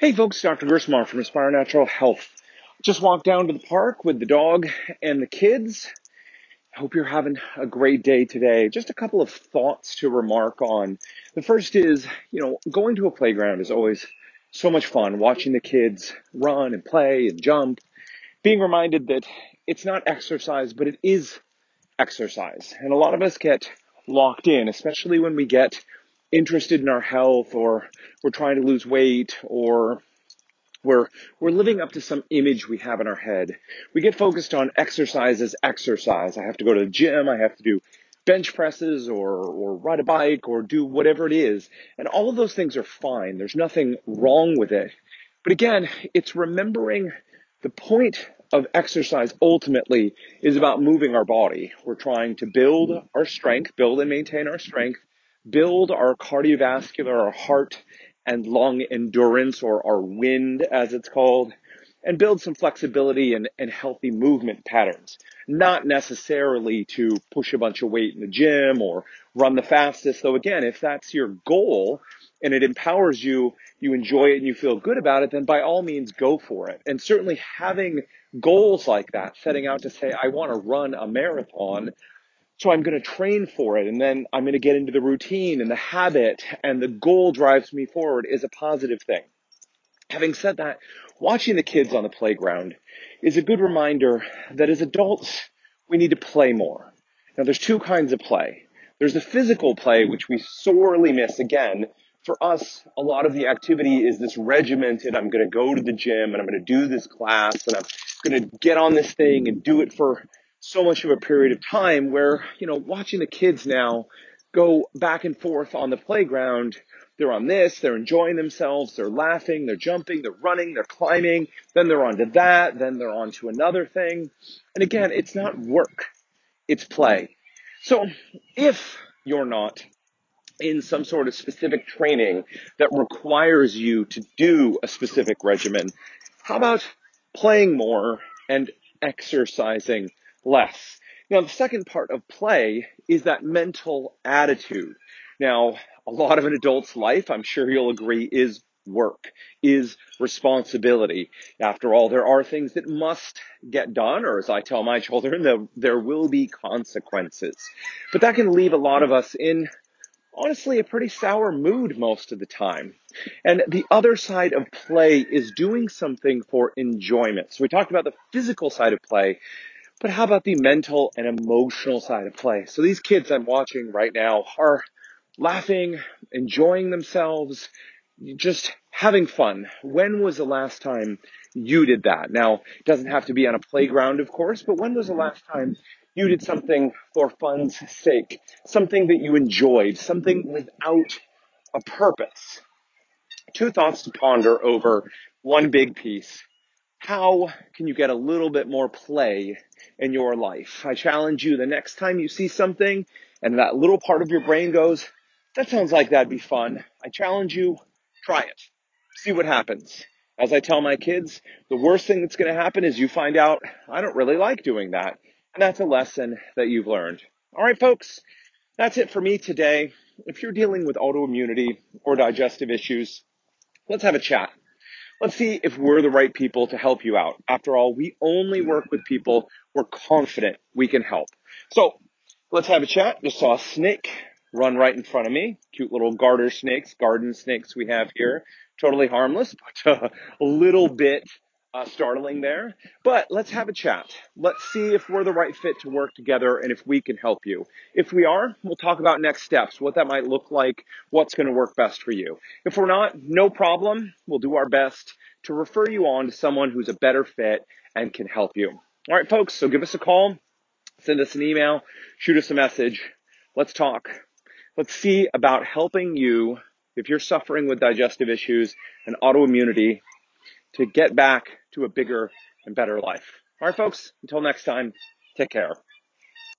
Hey folks, Dr. Gersmar from Aspire Natural Health. Just walked down to the park with the dog and the kids. Hope you're having a great day today. Just a couple of thoughts to remark on. The first is, you know, going to a playground is always so much fun, watching the kids run and play and jump, being reminded that it's not exercise, but it is exercise. And a lot of us get locked in, especially when we get interested in our health or we're trying to lose weight or we're, we're living up to some image we have in our head. We get focused on exercise as exercise. I have to go to the gym. I have to do bench presses or, or ride a bike or do whatever it is. And all of those things are fine. There's nothing wrong with it. But again, it's remembering the point of exercise ultimately is about moving our body. We're trying to build our strength, build and maintain our strength build our cardiovascular, our heart and lung endurance or our wind as it's called, and build some flexibility and, and healthy movement patterns. Not necessarily to push a bunch of weight in the gym or run the fastest, though again, if that's your goal and it empowers you, you enjoy it and you feel good about it, then by all means go for it. And certainly having goals like that, setting out to say, I want to run a marathon, so I'm going to train for it and then I'm going to get into the routine and the habit and the goal drives me forward is a positive thing. Having said that, watching the kids on the playground is a good reminder that as adults, we need to play more. Now there's two kinds of play. There's the physical play, which we sorely miss again. For us, a lot of the activity is this regimented, I'm going to go to the gym and I'm going to do this class and I'm going to get on this thing and do it for so much of a period of time where, you know, watching the kids now go back and forth on the playground, they're on this, they're enjoying themselves, they're laughing, they're jumping, they're running, they're climbing, then they're on to that, then they're on to another thing. And again, it's not work, it's play. So if you're not in some sort of specific training that requires you to do a specific regimen, how about playing more and exercising less. Now, the second part of play is that mental attitude. Now, a lot of an adult's life, I'm sure you'll agree, is work, is responsibility. After all, there are things that must get done, or as I tell my children, there, there will be consequences. But that can leave a lot of us in honestly a pretty sour mood most of the time. And the other side of play is doing something for enjoyment. So we talked about the physical side of play. But how about the mental and emotional side of play? So these kids I'm watching right now are laughing, enjoying themselves, just having fun. When was the last time you did that? Now, it doesn't have to be on a playground, of course, but when was the last time you did something for fun's sake? Something that you enjoyed, something without a purpose? Two thoughts to ponder over one big piece how can you get a little bit more play in your life? I challenge you the next time you see something and that little part of your brain goes, that sounds like that'd be fun. I challenge you, try it. See what happens. As I tell my kids, the worst thing that's going to happen is you find out, I don't really like doing that. And that's a lesson that you've learned. All right, folks, that's it for me today. If you're dealing with autoimmunity or digestive issues, let's have a chat. Let's see if we're the right people to help you out. After all, we only work with people we're confident we can help. So let's have a chat. Just saw a snake run right in front of me. Cute little garter snakes, garden snakes we have here. Totally harmless, but a little bit uh, startling there. But let's have a chat. Let's see if we're the right fit to work together and if we can help you. If we are, we'll talk about next steps, what that might look like, what's going to work best for you. If we're not, no problem. We'll do our best to refer you on to someone who's a better fit and can help you. All right, folks. So give us a call, send us an email, shoot us a message. Let's talk. Let's see about helping you if you're suffering with digestive issues and autoimmunity to get back to a bigger and better life. All right, folks, until next time, take care.